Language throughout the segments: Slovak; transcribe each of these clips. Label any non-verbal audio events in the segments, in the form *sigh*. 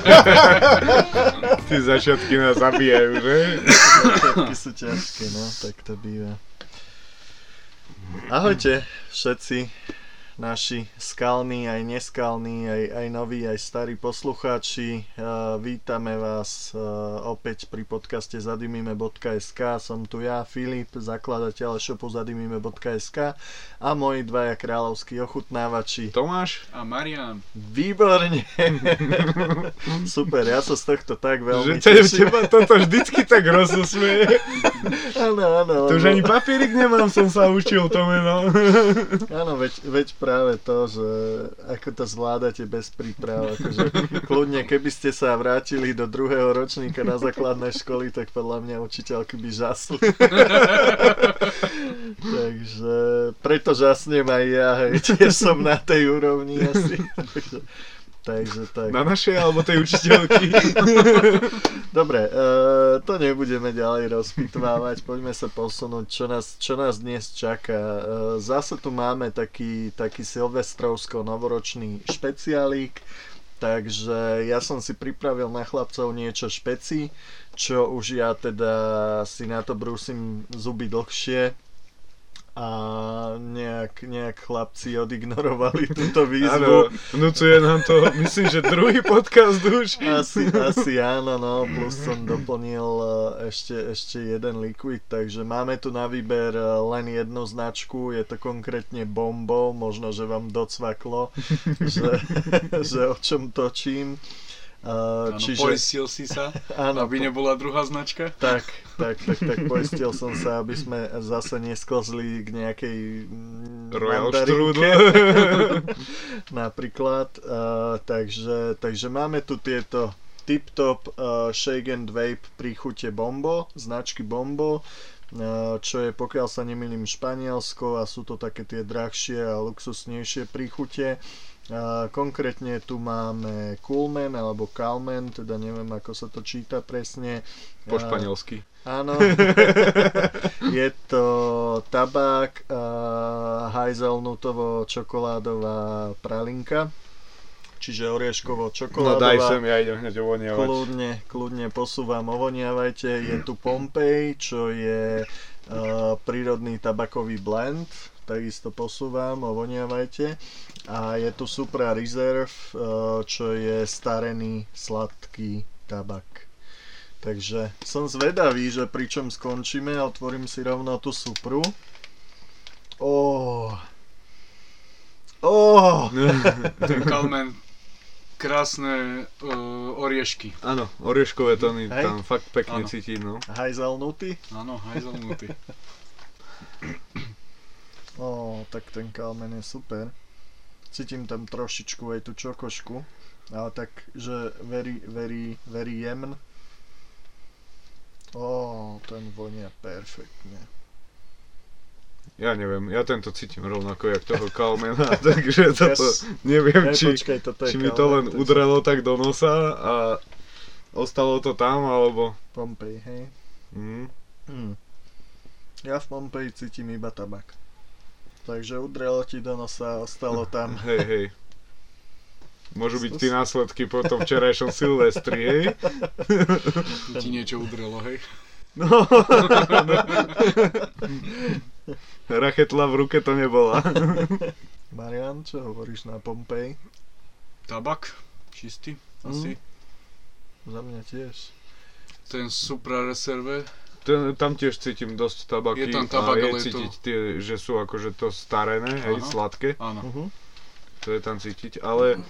*laughs* Tie začiatky nás zabijajú, že? Začiatky sú ťažké, no, tak to býva. Ahojte všetci naši skalní, aj neskalní, aj, aj noví, aj starí poslucháči. Uh, vítame vás uh, opäť pri podcaste zadimime.sk. Som tu ja, Filip, zakladateľ shopu zadimime.sk a moji dvaja kráľovskí ochutnávači. Tomáš? A Marian. Výborne! *laughs* Super, ja sa z tohto tak veľmi Že te, teba toto vždycky tak rozosmeje. Áno, áno. To už ani papierik nemám, som sa učil to meno. Áno, veď, veď práve to, že ako to zvládate bez príprav, akože kľudne, keby ste sa vrátili do druhého ročníka na základnej školy, tak podľa mňa učiteľky by žasli. *laughs* Takže preto žasnem aj ja, hej, tiež som na tej úrovni asi. *laughs* Takže, tak. Na našej alebo tej učiteľky? *laughs* Dobre, uh, to nebudeme ďalej rozpitvávať, poďme sa posunúť, čo nás, čo nás dnes čaká. Uh, zase tu máme taký, taký silvestrovsko-novoročný špeciálík, takže ja som si pripravil na chlapcov niečo špeci, čo už ja teda si na to brúsim zuby dlhšie, a nejak, nejak chlapci odignorovali túto výzvu. Áno, vnúcuje nám to, myslím, že druhý podcast už. Asi, asi áno, no, plus som doplnil eh, ešte, ešte jeden liquid, takže máme tu na výber eh, len jednu značku, je to konkrétne Bombo, možno, že vám docvaklo, že, *laughs* že o čom točím. Uh, áno, čiže... poistil si sa, *laughs* áno, aby nebola druhá značka. Tak, tak, tak, tak *laughs* poistil som sa, aby sme zase nesklzli k nejakej mm, Royal *laughs* napríklad. Uh, takže, takže máme tu tieto tip-top uh, Shake and Vape príchute Bombo, značky Bombo, uh, čo je pokiaľ sa nemýlim Španielsko a sú to také tie drahšie a luxusnejšie príchute. A konkrétne tu máme Coolman alebo Calman, teda neviem ako sa to číta presne. Po španielsky. Áno. *laughs* je to tabák, hajzelnutovo čokoládová pralinka. Čiže orieškovo čokoládová. No daj sem, ja idem hneď ovoniavať. Kľudne, kľudne posúvam, ovoniavajte. Je tu Pompej, čo je uh, prírodný tabakový blend takisto posúvam, ovoniavajte. A je tu Supra Reserve, eh, čo je starený sladký tabak. Takže som zvedavý, že pričom skončíme, otvorím si rovno tú Supru. Oh. Oh. *laughs* Ten Kalmen krásne uh, oriešky. Áno, orieškové tóny Hej. tam fakt pekne cítim, no. Hajzelnutý? Áno, hajzelnutý. *laughs* No, tak ten kalmen je super. Cítim tam trošičku aj tú čokošku, ale tak, že very, very, very jemn. Ó, ten vonia perfektne. Ja neviem, ja tento cítim rovnako jak toho kalmena, *laughs* takže toto yes. neviem, hey, či, počkaj, toto či mi to len to udrelo tak do nosa a ostalo to tam, alebo... Pompej, hej? Mm. Mm. Ja v Pompeji cítim iba tabak. Takže udrelo ti do nosa a ostalo tam. Hej, hej. Môžu byť tie následky po tom včerajšom Silvestri, hej? Ti niečo udrelo, hej? No. Rachetla v ruke to nebola. Marian, čo hovoríš na Pompej? Tabak, čistý, asi. Mm. Za mňa tiež. Ten Supra Reserve, ten, tam tiež cítim dosť tabaky je tam tabak, a je cítiť to... tie, že sú akože to starené, hej, sladké. Áno. Uh-huh. To je tam cítiť, ale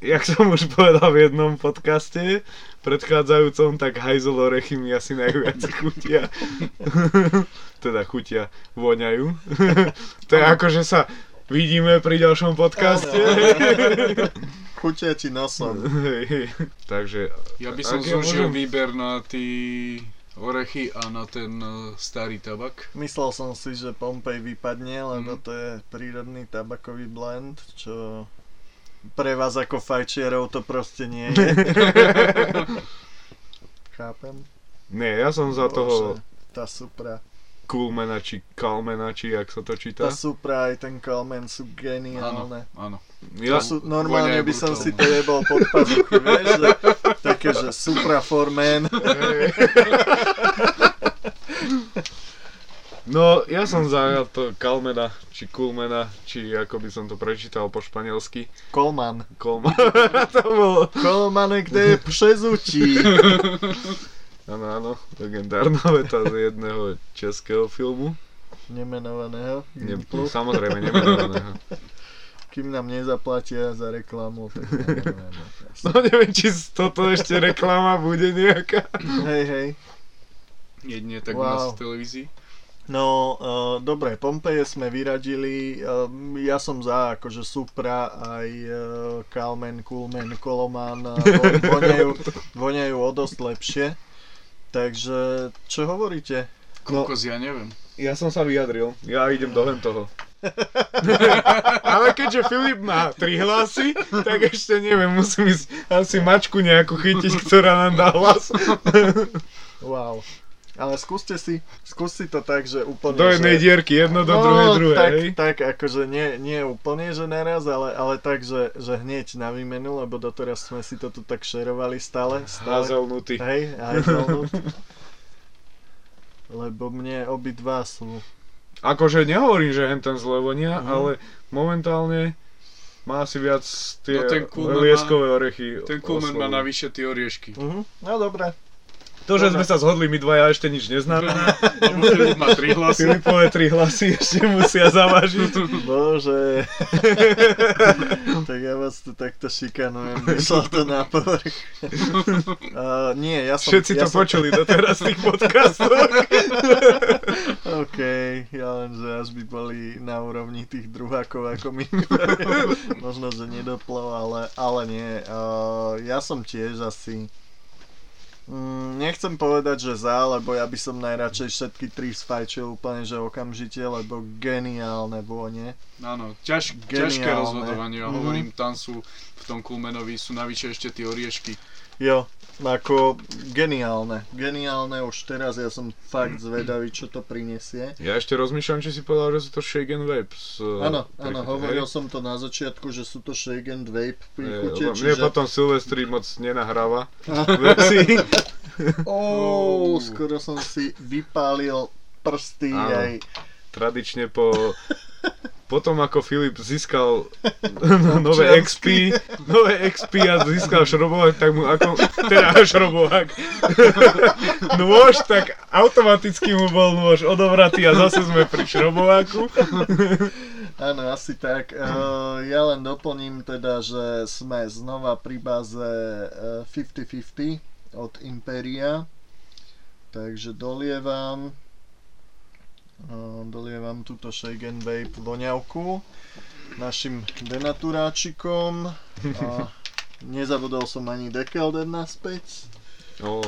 jak som už povedal v jednom podcaste predchádzajúcom, tak hajzel orechy mi asi najviac chutia. *laughs* teda chutia, voňajú. *laughs* to je ako, že sa vidíme pri ďalšom podcaste. *laughs* Chutia ti nosom. Takže... Ja by som zúžil môžem... výber na tí orechy a na ten e, starý tabak. Myslel som si, že Pompej vypadne, lebo mm. to je prírodný tabakový blend, čo pre vás ako fajčierov to proste nie je. *laughs* Chápem? Nie, ja som za Bože, toho... Tá supra. Coolmana, či Kalmana, či jak sa to číta. Tá Supra aj ten Kalmen sú geniálne. Áno. Ja, To sú, normálne by som si to jebol pod pazuchy, vieš, že, *laughs* také, že Supra for man. No, ja som za to Kalmena, či Coolmana, či ako by som to prečítal po španielsky. Kolman. Kolman. *laughs* to bolo. Kolmanek, kde je přezutí. Áno, áno, legendárna veta z jedného českého filmu. Nemenovaného. Ne, samozrejme, nemenovaného. Kým nám nezaplatia za reklamu, *laughs* tak nemenujeme. No neviem, či toto ešte reklama bude nejaká. Hej, hej. Jedine tak Wow. u nás v televízii. No, uh, dobre, Pompeje sme vyradili, uh, ja som za akože Supra, aj uh, Kalmen, Kulmen, Koloman, uh, vo- *laughs* voňajú, voňajú o dosť lepšie. Takže, čo hovoríte? Kokos, ja neviem. Ja som sa vyjadril, ja idem do toho. *laughs* Ale keďže Filip má tri hlasy, tak ešte neviem, musím ísť asi mačku nejakú chytiť, ktorá nám dá hlas. *laughs* Wow. Ale skúste si, skúste to tak, že úplne... Do jednej že... dierky, jedno do no, druhej, druhej, tak, hej? tak akože nie, nie úplne, že naraz, ale, ale tak, že, že hneď na výmenu, lebo doteraz sme si to tu tak šerovali stále. stále. Hazelnutý. Hej, Hazelnut. Lebo mne obidva sú... Akože nehovorím, že hen ten zlevonia, Mhm. ale momentálne má asi viac tie No ten lieskové orechy. Ten Kulmen má navyše tie oriešky. Uh-huh. No dobre. To, že sme sa zhodli my dvaja ešte nič neznamená. Filip má tri hlasy. Filipové tri hlasy ešte musia zavážiť. Bože. *laughs* tak ja vás tu takto šikanujem, vyšlo to na povrch. uh, nie, ja som... Všetci ja to som... počuli doteraz v tých podcastoch. OK, ja len, že až by boli na úrovni tých druhákov ako my. *laughs* Možno, že nedoplo, ale, ale nie. Uh, ja som tiež asi... Mm, nechcem povedať, že za, lebo ja by som najradšej všetky tri sfajčil úplne, že okamžite, lebo geniálne vône. Áno, ťaž, Geniálne. ťažké rozhodovanie. Ja Mhm. hovorím, tam sú v tom Kulmenovi sú navyše ešte tie oriešky. Jo, ako geniálne. Geniálne už teraz, ja som fakt zvedavý, čo to prinesie. Ja ešte rozmýšľam, či si povedal, že sú to Shake and Vape. Áno, eh, áno, hovoril hej? som to na začiatku, že sú to shake and vape príchute, lebo Mne čiže... potom Silvestri moc nenahráva *laughs* veci. Ó, skoro som si vypálil prsty aj... Tradične po... Potom ako Filip získal *laughs* no, nové XP, nové XP a získal šrobovák, tak mu ako, teda *laughs* šrobovák, *laughs* nôž, tak automaticky mu bol nôž odovratý a zase sme pri šrobováku. Áno, asi tak. Uh, ja len doplním teda, že sme znova pri báze eh, 50-50 od Imperia. Takže dolievam dolievam túto Shake and Vape voňavku našim denaturáčikom. A *laughs* nezabudol som ani dekel dať naspäť, Oh,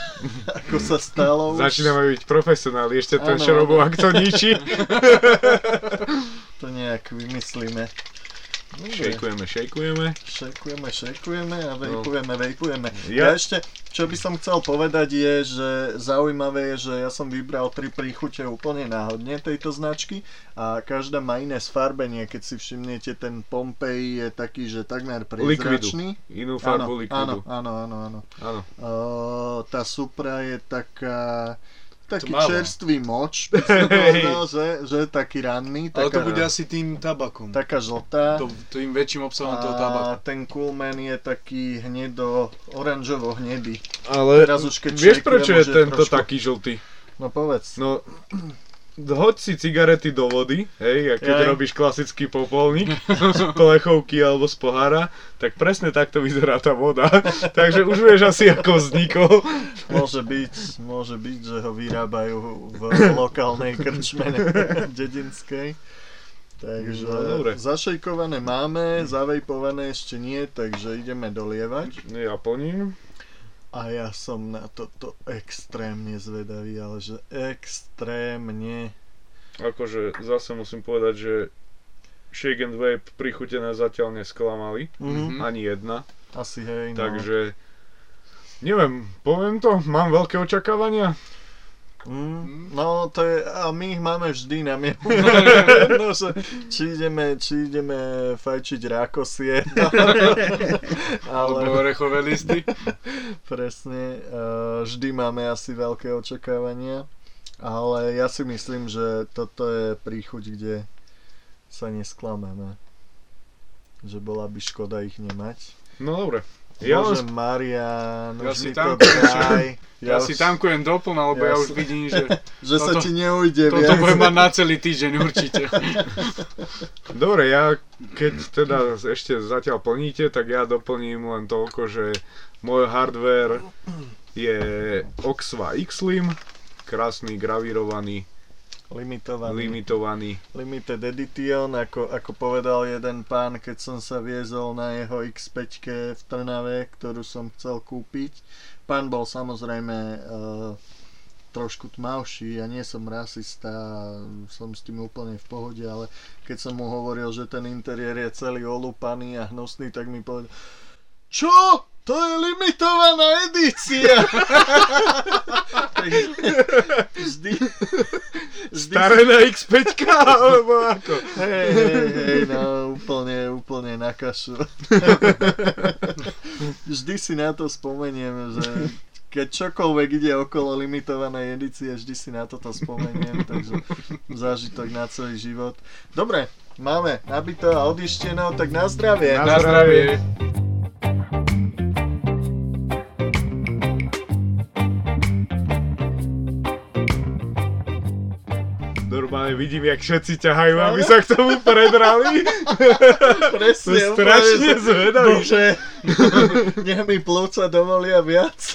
*laughs* ako sa stalo už. začíname byť profesionáli, ešte ten Áno, šrobovák to ničí. *laughs* To nejak vymyslíme. Dobre. Šejkujeme, šejkujeme. Šejkujeme, šejkujeme a vejpujeme, vejpujeme. Ja- Ja... ja ešte, čo by som chcel povedať je, že zaujímavé je, že ja som vybral tri príchute úplne náhodne tejto značky a každá má iné sfarbenie. Keď si všimnete, ten Pompej je taký, že takmer priezračný. Inú Áno, farbu áno, likvidu. áno, áno, áno. Áno. Uh, tá Supra je taká taký Tmavá. čerstvý moč, povedal, *laughs* že, že taký ranný, Ale to taká, bude asi tým tabakom. taká žltá. To, tým väčším obsahom toho A tabaku. ten Coolman je taký hnedo, oranžovo hnedý. Ale Teraz už keď vieš prečo je tento trošku- taký žltý? No povedz. No, hoď si cigarety do vody, hej, a keď Jaj. robíš klasický popolník z plechovky alebo z pohára, tak presne takto vyzerá tá voda. *laughs* Takže už vieš asi ako vznikol. Môže byť, môže byť, že ho vyrábajú v lokálnej krčme *laughs* dedinskej. Takže No, dobre. zašejkované máme, zavejpované ešte nie, takže ideme dolievať. Ja plním. A ja som na toto extrémne zvedavý, ale že extrémne. Akože zase musím povedať, že Shake and Vape prichutené zatiaľ nesklamali. Mhm. Ani jedna. Asi hej, no. Takže neviem, poviem to, mám veľké očakávania. Mm, no to je, a my ich máme vždy na mieru. *laughs* no, že či ideme, či ideme fajčiť rákosie. *laughs* Alebo ale orechové listy. presne, uh, vždy máme asi veľké očakávania. Ale ja si myslím, že toto je príchuť, kde sa nesklameme. Že bola by škoda ich nemať. No dobre. Ja Bože Marian, Ja si to tankujem, daj. *laughs* Ja, si tankujem doplna, lebo Ja ja, už vidím, *laughs* že Že sa toto- ti neujde toto viac. bude mať na celý týždeň určite. *laughs* Dobre, ja keď teda ešte zatiaľ plníte, tak ja doplním len toľko, že môj hardware je Oxva X-Slim, krásny, gravírovaný, Limitovaný. limitovaný. Limited Edition, ako, ako povedal jeden pán, keď som sa viezol na jeho X5 v Trnave, ktorú som chcel kúpiť. Pán bol samozrejme uh, trošku tmavší, ja nie som rasista, som s tým úplne v pohode, ale keď som mu hovoril, že ten interiér je celý olúpaný a hnusný, tak mi povedal Čo? To je limitovaná edícia! Vždy, vždy Staré na X5, alebo ako? Hej, hej, hej, no úplne, úplne na kašu. vždy si na to spomeniem, že keď čokoľvek ide okolo limitovanej edície, vždy si na toto spomeniem, takže zážitok na celý život. Dobre, máme nabito a odišteno, tak na zdravie. Na Na zdravie. Normálne vidím, jak všetci ťahajú, aby sa k tomu predrali. *laughs* Presne, To strašne zvedavý. Bože, *laughs* nech mi plovca dovolia viac. *laughs*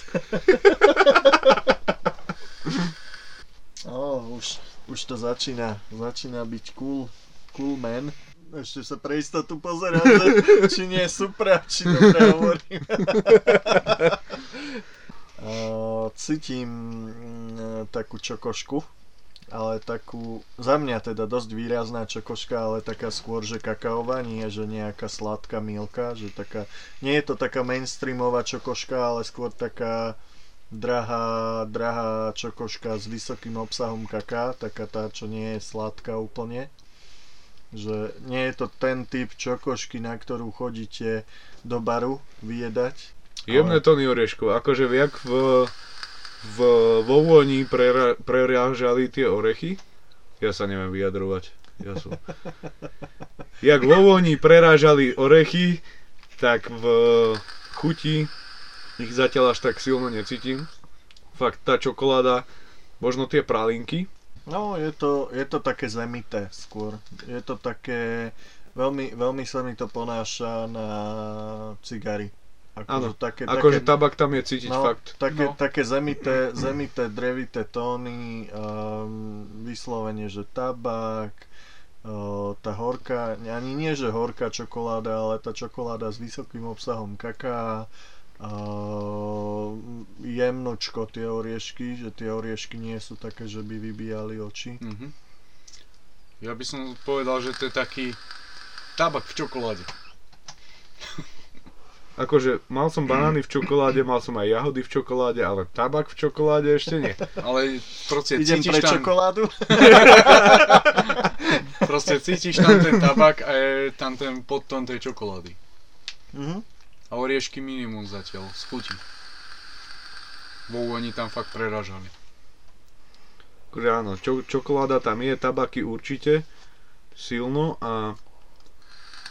oh, už, už to začína, začína byť cool, cool man. Ešte sa pre istotu pozerám, či nie je super, či dobre hovorím. Cítim mm, takú čokošku, ale takú, za mňa teda dosť výrazná čokoška, ale taká skôr, že kakaová, nie že nejaká sladká milka, že taká, nie je to taká mainstreamová čokoška, ale skôr taká drahá, drahá čokoška s vysokým obsahom kaká, taká tá, čo nie je sladká úplne. Že nie je to ten typ čokošky, na ktorú chodíte do baru vyjedať. Jemné tóny orieškov, akože jak v, v, vo vôni prera, prerážali tie orechy. Ja sa neviem vyjadrovať. Ja som... Jak vo vôni prerážali orechy, tak v chuti ich zatiaľ až tak silno necítim. Fakt, tá čokoláda, možno tie pralinky, No, je to, je to také zemité skôr. Je to také, veľmi, veľmi sa mi to ponáša na cigary. Áno, také, akože také, tabak tam je cítiť no, fakt. Také, No. také zemité, zemité, drevité tóny, um, vyslovene, že tabak, uh, tá horká, ani nie, že horká čokoláda, ale tá čokoláda s vysokým obsahom kaká, uh, jemnočko tie oriešky, že tie oriešky nie sú také, že by vybíjali oči. Mhm. Ja by som povedal, že to je taký tabak v čokoláde. Akože mal som banány v čokoláde, mal som aj jahody v čokoláde, ale tabak v čokoláde ešte nie. Ale proste Idem cítiš pre tam, čokoládu? *laughs* proste cítiš tam ten tabak a je tam ten podtón tej čokolády. Mhm. A oriešky minimum zatiaľ, z chuti. Vo oni tam fakt preražali. Akože áno, čo, čokoláda tam je, tabaky určite silno a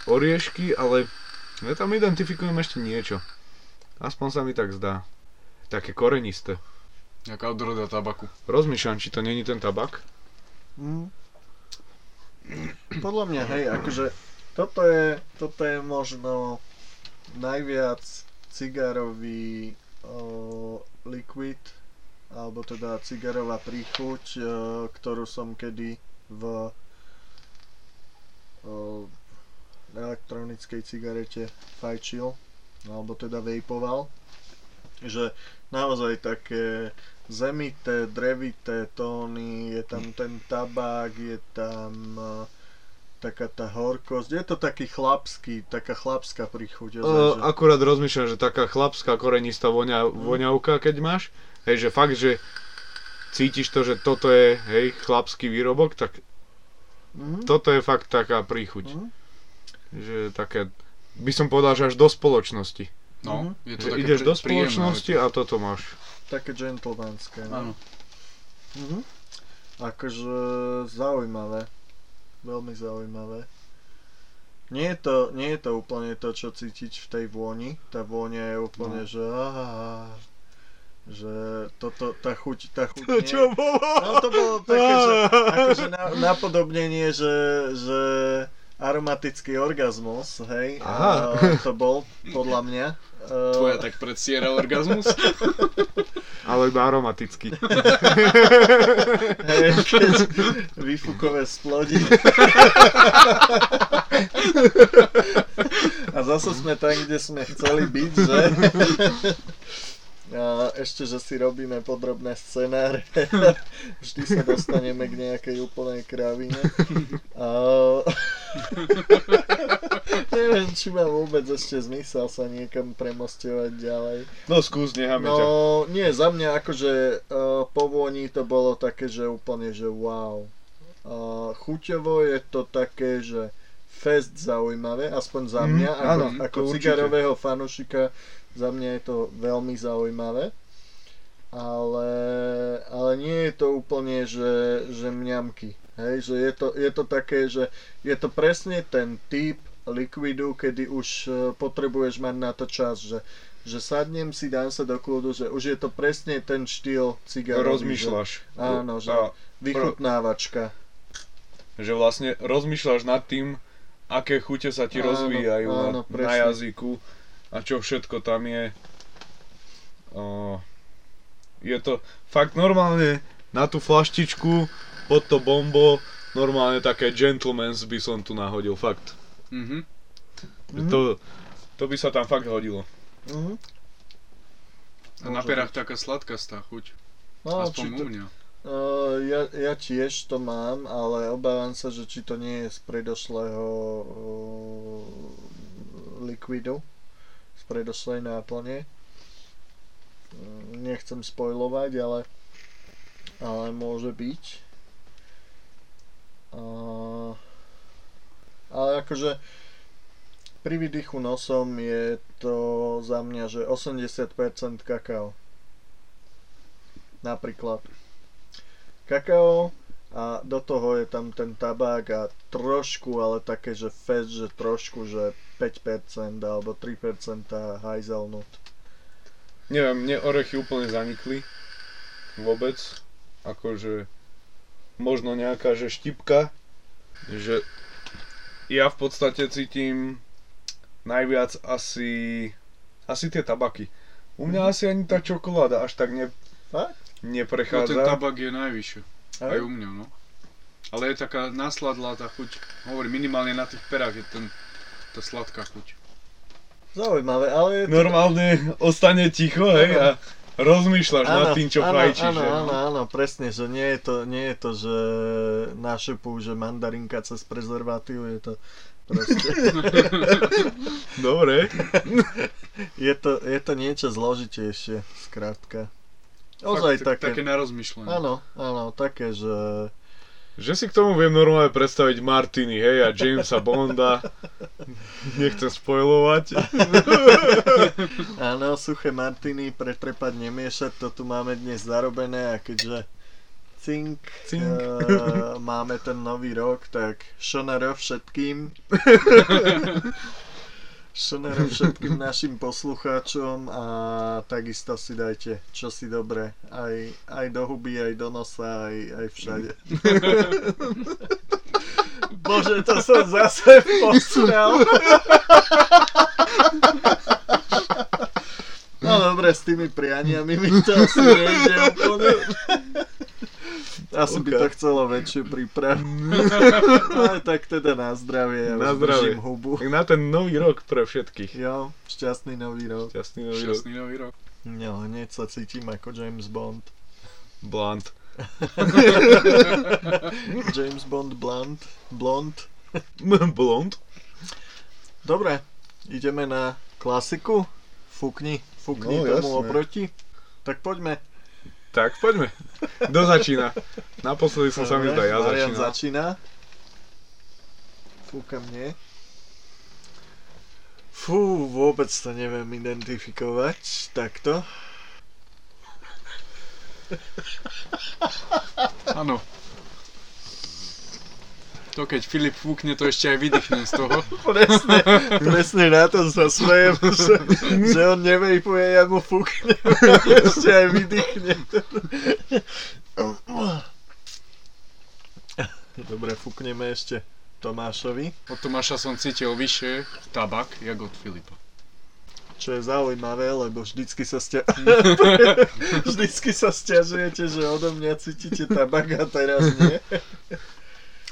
oriešky, ale ja tam identifikujem ešte niečo. Aspoň sa mi tak zdá. Také korenisté. Jaká odroda tabaku. Rozmýšľam, či to není ten tabak. Mhm. Podľa mňa, hej, akože toto je, toto je možno najviac cigarový o, liquid, alebo teda cigarová príchuť, o, ktorú som kedy v o, elektronickej cigarete fajčil, alebo teda vejpoval. Že naozaj také zemité, drevité tóny, je tam ten tabák, je tam uh, taká tá horkosť, je to taký chlapský, taká chlapská príchuť. Uh, že- akurát rozmýšľam, že taká chlapská korenistá voňa, voňavka, keď máš, hej, že fakt, že cítiš to, že toto je, hej, chlapský výrobok, tak Mhm. toto je fakt taká príchuť. Mhm. Že také, by som povedal, že až do spoločnosti. No, je to Že také ideš prí- do príjemné. spoločnosti a toto máš. Také gentlemanské. No. Áno. Mhm. Akože zaujímavé. Veľmi zaujímavé. Nie je, to, nie je to úplne to, čo cítiť v tej vôni. Tá vôňa je úplne, No. že aha, že toto, tá chuť, tá chuť nie, bolo? No to bolo také, že *laughs* akože na, napodobnenie, že, že aromatický orgazmus, hej, Aha. a to bol podľa mňa. Uh, Tvoja tak predstiera orgazmus. *laughs* Ale iba aromatický. Hej, keď výfukové splodí. *laughs* A zase sme tam, kde sme chceli byť, že? *laughs* A ešte, že si robíme podrobné scenáre. *laughs* Vždy sa dostaneme k nejakej úplnej kravine. A... *laughs* Neviem, či má vôbec ešte zmysel sa niekam premostovať ďalej. No skús, necháme ťa. No, nie, za mňa akože uh, po vôni to bolo také, že úplne, že wow. Uh, chuťovo je to také, že fest zaujímavé, aspoň za Mm, mňa, ako, áno, ako cigarového fanušika, za mňa je to veľmi zaujímavé. Ale, ale nie je to úplne, že, že mňamky. Hej, že je to, je to také, že je to presne ten typ likvidu, kedy už uh, potrebuješ mať na to čas, že že sadnem si, dám sa do kľudu, že už je to presne ten štýl cigarový. Rozmýšľaš. Že, áno, že A, vychutnávačka. že vlastne rozmýšľaš nad tým, aké chute sa ti Áno, rozvíjajú áno, na, na jazyku a čo všetko tam je. O, je to fakt normálne na tú flaštičku pod to bombo normálne také gentlemans by som tu nahodil, fakt. Mhm. Mhm. To, to by sa tam fakt hodilo. Mhm. A na perách taká sladkastá chuť. No, Aspoň u mňa. uh, ja, ja tiež to mám, ale obávam sa, že či to nie je z predošlého uh, likvidu, z predošlej náplne. Nechcem spojlovať, ale, ale môže byť. Uh, ale akože pri výdychu nosom je to za mňa, že 80% kakao. Napríklad. Kakao a do toho je tam ten tabák a trošku, ale také, že fest, že trošku, že 5% alebo 3% hazelnut. Neviem, mne orechy úplne zanikli. Vôbec. Akože možno nejaká, že štipka. Že ja v podstate cítim najviac asi asi tie tabaky. U mňa asi ani tá čokoláda až tak ne, Fakt? No ten neprechádza. tabak je najvyššie. Aj u mňa, no. Ale je taká nasladlá tá chuť. Hovorím, minimálne na tých perách je ten, tá sladká chuť. Zaujímavé, ale je to... Normálne ostane ticho, hej, a rozmýšľaš nad tým, čo áno, fajčíš. áno, áno, áno, presne, že nie je to, nie je to že našepú, že mandarinka cez prezervatív, je to proste, *laughs* Dobre. *laughs* je to, je to niečo zložitejšie, skrátka. Ozaj Fakt, také, také na rozmýšľanie. áno, áno, také, že Že si k tomu viem normálne predstaviť Martiny, hej, a Jamesa Bonda. Nechcem spojovať. áno, suché martiny, pretrepať, nemiešať, to tu máme dnes zarobené a keďže cink, Cink. Uh, máme ten nový rok, tak šonero všetkým. *laughs* šonero všetkým našim poslucháčom a takisto si dajte čo si dobre, aj, aj do huby, aj do nosa, aj, aj všade. *laughs* Bože, to som zase posrel. No dobre, s tými prianiami mi to asi nejde úplne. Asi by to chcelo väčšiu prípravu. *laughs* Ale tak teda na zdravie. Ja Na zdravie. hubu. Na ten nový rok pre všetkých. Jo, šťastný nový rok. Šťastný nový rok. Šťastný nový rok. No, hneď sa cítim ako James Bond. Blunt. *laughs* James Bond Blunt. Blond. *laughs* Blond? Dobre, ideme na klasiku. Fúkni, fúkni No, tomu jasné. oproti. Tak poďme. Tak, poďme. Kto začína? Naposledy som sa mi zdá, ja Marian začínam. začína. Fúka mne. Fú, vôbec to neviem identifikovať. Takto. Áno. To keď Filip fúkne, to ešte aj vydýchnem z toho. *laughs* Presne, presne na to sa smejem, že, že on nevejpuje, ja mu fúknem. *laughs* Ešte aj vydýchne. Dobre, fúkneme ešte Tomášovi. Od Tomáša som cítil vyššie tabak, jak od Filipa. Čo je zaujímavé, lebo vždycky sa stia... *laughs* vždycky sa stiažujete, že odo mňa cítite tabak a teraz nie.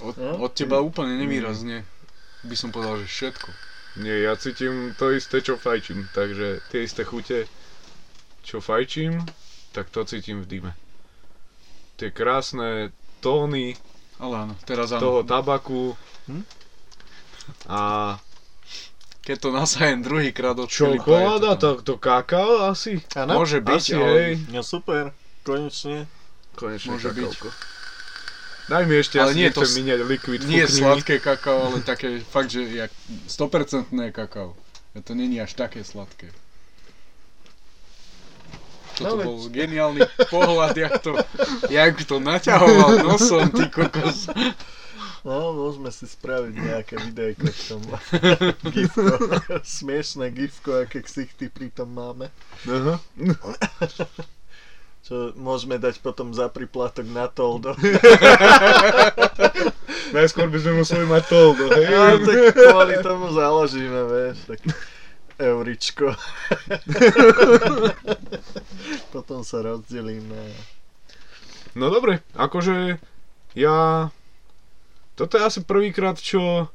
Od, No. od teba úplne nevýrazne. By som povedal, že všetko. Nie, ja cítim to isté, čo fajčím. Takže tie isté chute, čo fajčím, tak to cítim v dime. Tie krásne tóny Ale áno, teraz áno. toho tabaku Hm? a Keď to nasajem druhýkrát od čokoláda, to, to, to kakao asi. tam. Áno? Môže byť, Asi, ale hej. No super, konečne. Konečne Môže byť. Daj mi ešte, Ale ja nie to míňať liquid, nie mi. sladké kakao, ale také fakt, že jak 100% kakao. A to není až také sladké. Toto No, bol geniálny pohľad, jak to, jak to naťahoval nosom, ty kokos. No, môžeme si spraviť nejaké videjko k tomu. *laughs* gifko. Smiešné gifko, aké ksichty pritom máme. Aha. *laughs* Čo môžeme dať potom za priplatok na toldo. *laughs* Najskôr by sme museli mať toldo, hej? Ja, tak kvôli tomu založíme, vieš, tak euričko. *laughs* potom sa rozdelíme. No dobre, akože ja... Toto je asi prvýkrát, čo...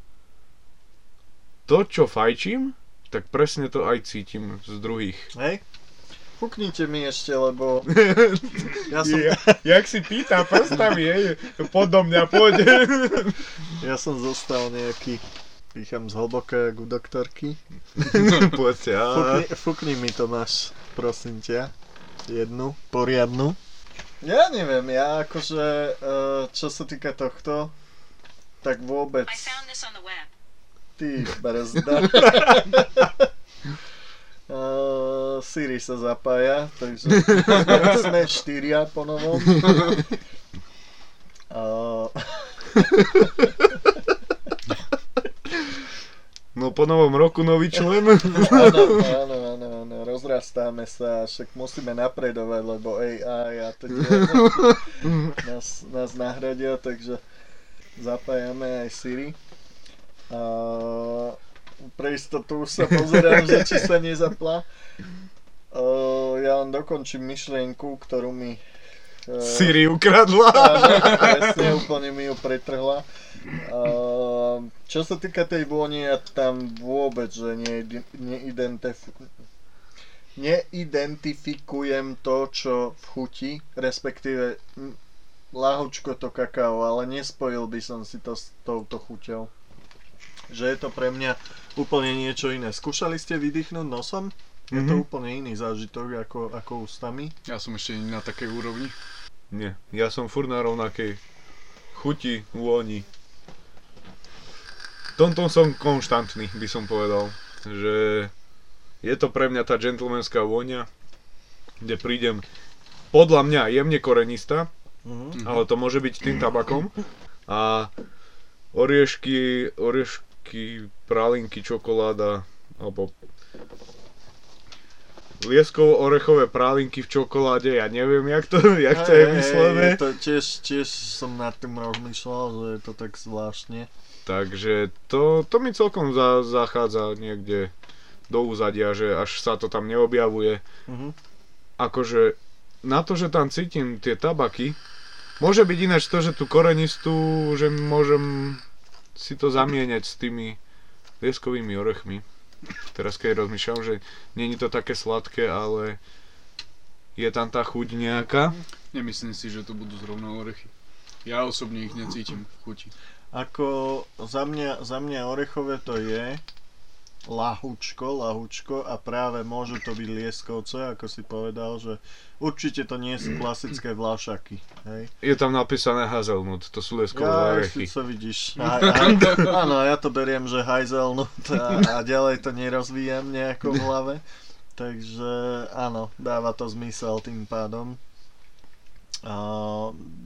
To, čo fajčím, tak presne to aj cítim z druhých. Hej? Fúknite mi ešte, lebo *laughs* ja som, Ja, jak si pýta prstami, hej, podo mňa poď. ja som zostal nejaký, pýcham z hlboka jak u doktorky. *laughs* Poďte, a... Fúkni, fúkni mi to máš, prosím ťa. Jednu, poriadnu. Ja neviem, ja akože, eh, čo sa týka tohto, tak vôbec, I found this on the web. ty brzda. *laughs* Uh, Siri sa zapája, takže *laughs* sme štyria po novom. Uh, No po novom roku nový člen. áno, áno, áno, áno, rozrastáme sa, však musíme napredovať, lebo AI a to nás, nás nahradia, takže zapájame aj Siri. A pre istotu sa pozerám, že či sa nezapla. Uh, ja len dokončím myšlienku, ktorú mi uh, Siri ukradla. *laughs* Áno, presne, úplne mi ju pretrhla. Uh, čo sa týka tej vône, ja tam vôbec, že neidentif- neidentifikujem to, čo v chuti, respektíve lahučko to kakao, ale nespojil by som si to s touto chuťou. Že je to pre mňa úplne niečo iné. Skúšali ste vydýchnuť nosom? Je to Mhm. úplne iný zážitok ako, ako ústami. Ja som ešte na takej úrovni. Nie, ja som furt na rovnakej chuti, vôni. V tomto som konštantný, by som povedal. Že je to pre mňa tá gentlemanská vôňa, kde prídem podľa mňa jemne korenistá, Mhm. ale to môže byť tým tabakom. A oriešky, oriešky, pralinky, čokoláda, alebo lieskovo-orechové prálinky v čokoláde, ja neviem, jak to, jak to je myslené. je to tiež, tiež som nad tým rozmýšľal, že je to tak zvláštne. Takže to, to mi celkom za, zachádza niekde do úzadia, že až sa to tam neobjavuje. Mhm. Akože na to, že tam cítim tie tabaky, môže byť ináč to, že tú korenistú, že môžem si to zamieňať s tými lieskovými orechmi. Teraz keď rozmýšľam, že není to také sladké, ale je tam tá chuť nejaká. Nemyslím si, že to budú zrovna orechy. Ja osobne ich necítim v chuti. Ako za mňa, za mňa orechové to je, lahučko, lahučko a práve môžu to byť lieskovce, ako si povedal, že určite to nie sú klasické vlášaky. Hej? Je tam napísané hazelnut, to sú lieskové Ja, orechy. to vidíš. A, a, áno, ja to beriem, že hazelnut a, a ďalej to nerozvíjam nejako v hlave. Takže áno, dáva to zmysel tým pádom. A,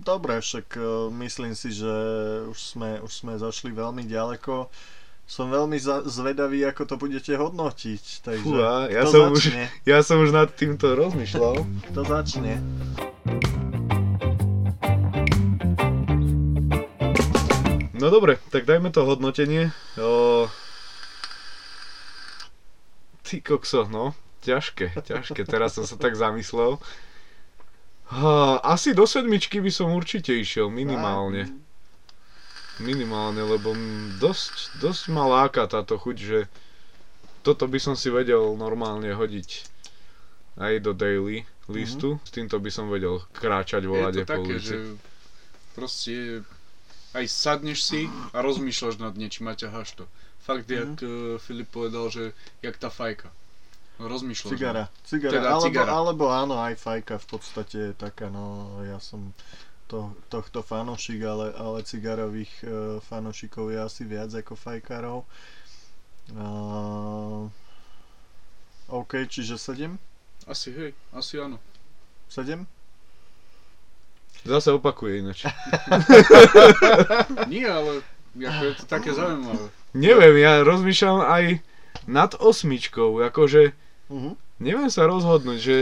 dobre, však e, myslím si, že už sme, už sme zašli veľmi ďaleko. Som veľmi zvedavý, ako to budete hodnotiť. Takže Fúha, ja som už-? *laughs* Ja som už nad týmto rozmýšľal. Kto začne? No dobre, tak dajme to hodnotenie. O... Ty kokso, no. Ťažké, ťažké. Teraz som sa tak zamyslel. Asi do sedmičky by som určite išiel, minimálne. Minimálne, lebo dosť, dosť ma láka táto chuť, že toto by som si vedel normálne hodiť aj do daily listu. S týmto by som vedel kráčať vo Je lade to po také, ulici. že proste aj sadneš si a rozmýšľaš nad niečím a ťaháš to. Fakt, Mhm. jak uh, Filip povedal, že jak tá fajka. No, rozmýšľaš. Cigara, cigara. Teda alebo, cigara. alebo áno, aj fajka v podstate je taká, no ja som to, tohto fanošik, ale, ale cigarových uh, fanošikov je asi viac ako fajkarov. Uh, OK, čiže 7? Asi hej, asi áno. 7? Zase opakuje ináč. *laughs* Nie, ale ako je to také zaujímavé. Neviem, ja rozmýšľam aj nad osmičkou, akože Uh-huh. neviem sa rozhodnúť, že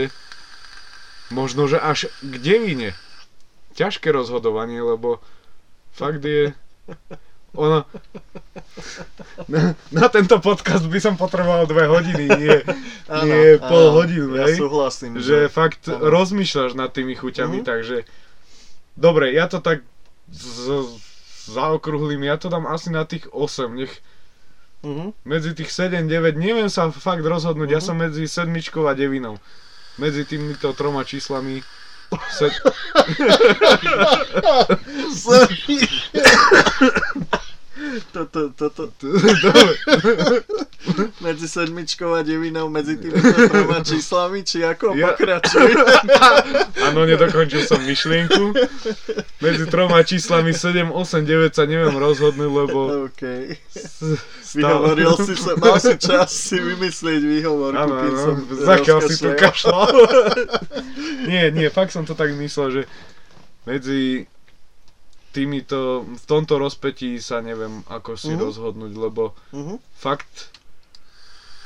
možno, že až k devine. Ťažké rozhodovanie, lebo fakt je... Ono... Na, na tento podcast by som potreboval dve hodiny, nie, nie pol hodinu, ja hej? súhlasím. že fakt áno. rozmýšľaš nad tými chuťami, Mhm. takže... Dobre, ja to tak z, zaokrúhlim, ja to dám asi na tých 8, nech Uh-huh. medzi tých 7, 9, neviem sa fakt rozhodnúť, ja Mhm. som medzi sedmičkou a devinou. Medzi týmito troma číslami So, *laughs* so toto, toto, Dobre, medzi sedmičkou a devinou, medzi týmito troma číslami, či ako Ja- pokračuj. *laughs* áno, nedokončil som myšlienku. Medzi troma číslami 7, 8, 9 sa neviem rozhodnúť, lebo OK. Vyhovoril si sa, mal si čas si vymyslieť výhovorku, Áno, kým som *laughs* áno, zakiaľ si tu kašľal. *laughs* nie, nie, fakt som to tak myslel, že medzi týmito, v tomto rozpetí sa neviem ako si Mhm. rozhodnúť, lebo Mhm. fakt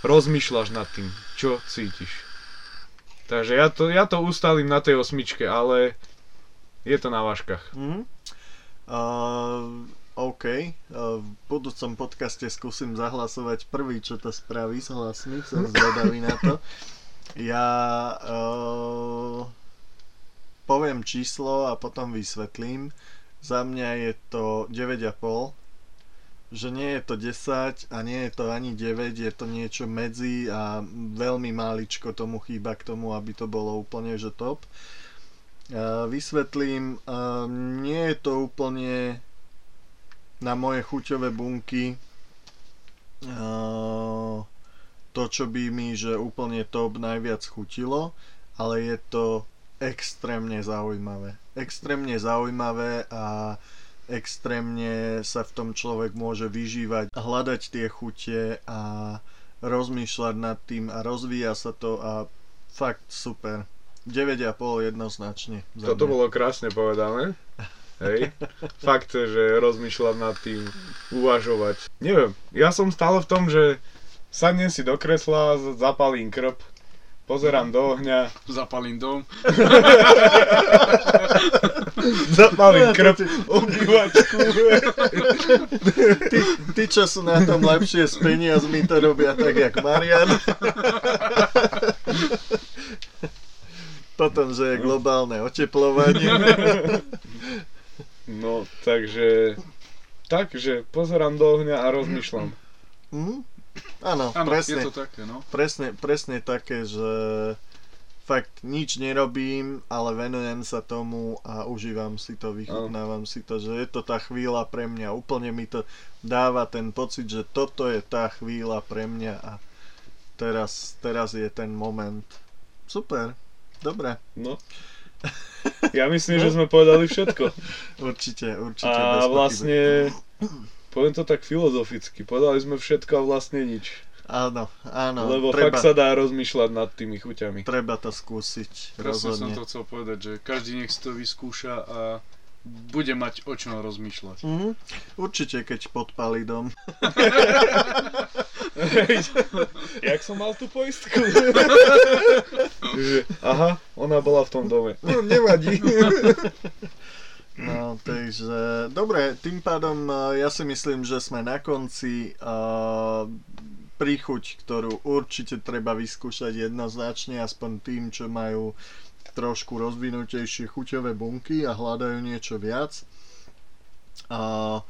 rozmýšľaš nad tým, čo cítiš. Takže ja to, ja to ustalím na tej osmičke, ale je to na váškach. Mhm. Uh, OK, uh, v budúcom podcaste skúsim zahlasovať prvý, čo to spraví s hlasmi, som zvedavý na to. Ja uh, poviem číslo a potom vysvetlím. Za mňa je to 9,5, že nie je to 10 a nie je to ani 9, je to niečo medzi a veľmi máličko tomu chýba k tomu, aby to bolo úplne že top. Uh, vysvetlím, uh, nie je to úplne na moje chuťové bunky uh, to, čo by mi že úplne top najviac chutilo, ale je to extrémne zaujímavé. Extrémne zaujímavé a extrémne sa v tom človek môže vyžívať, hľadať tie chute a rozmýšľať nad tým a rozvíja sa to a fakt super. 9,5 jednoznačne. Toto mňa. bolo krásne povedané. Hej. Fakt, že rozmýšľam nad tým, uvažovať. Neviem, ja som stále v tom, že sadnem si do kresla, zapalím krb, pozerám do ohňa, Zapalím dom. *laughs* zapalím krb, obývačku. Tí, tí, čo sú na tom lepšie s peniazmi, to robia tak, jak Marian. Potom, že je globálne oteplovanie. No, takže... Takže pozerám do ohňa a rozmýšľam. Mhm. Áno, Áno, je presne, to také, no. presne, presne také, že fakt nič nerobím, ale venujem sa tomu a užívam si to, vychutnávam si to, že je to tá chvíľa pre mňa. Úplne mi to dáva ten pocit, že toto je tá chvíľa pre mňa a teraz, teraz je ten moment. Super, dobre. No. *laughs* Ja myslím, že sme povedali všetko. Určite, určite. A vlastne, poviem to tak filozoficky, povedali sme všetko a vlastne nič. Áno, áno. Lebo treba, fakt sa dá rozmýšľať nad tými chuťami. Treba to skúsiť, Presne rozhodne. som to chcel povedať, že každý nech si to vyskúša a bude mať o čom rozmýšľať. Mm-hmm. Určite, keď podpalí dom. Jak som mal tú poistku? *laughs* aha, ona bola v tom dome. No, nevadí. *laughs* No, takže, dobre, tým pádom eh, ja si myslím, že sme na konci. Uh, príchuť, ktorú určite treba vyskúšať jednoznačne, aspoň tým, čo majú trošku rozvinutejšie chuťové bunky a hľadajú niečo viac. A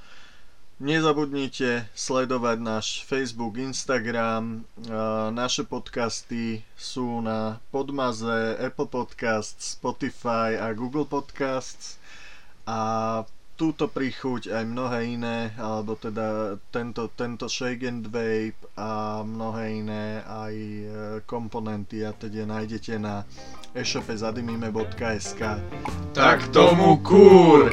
nezabudnite sledovať náš Facebook, Instagram, a naše podcasty sú na Podmaze, Apple Podcasts, Spotify a Google Podcasts a túto príchuť aj mnohé iné, alebo teda tento, tento Shake and Vape a mnohé iné aj e, komponenty a teda nájdete na e-shope zadimime.sk Tak tomu kúr!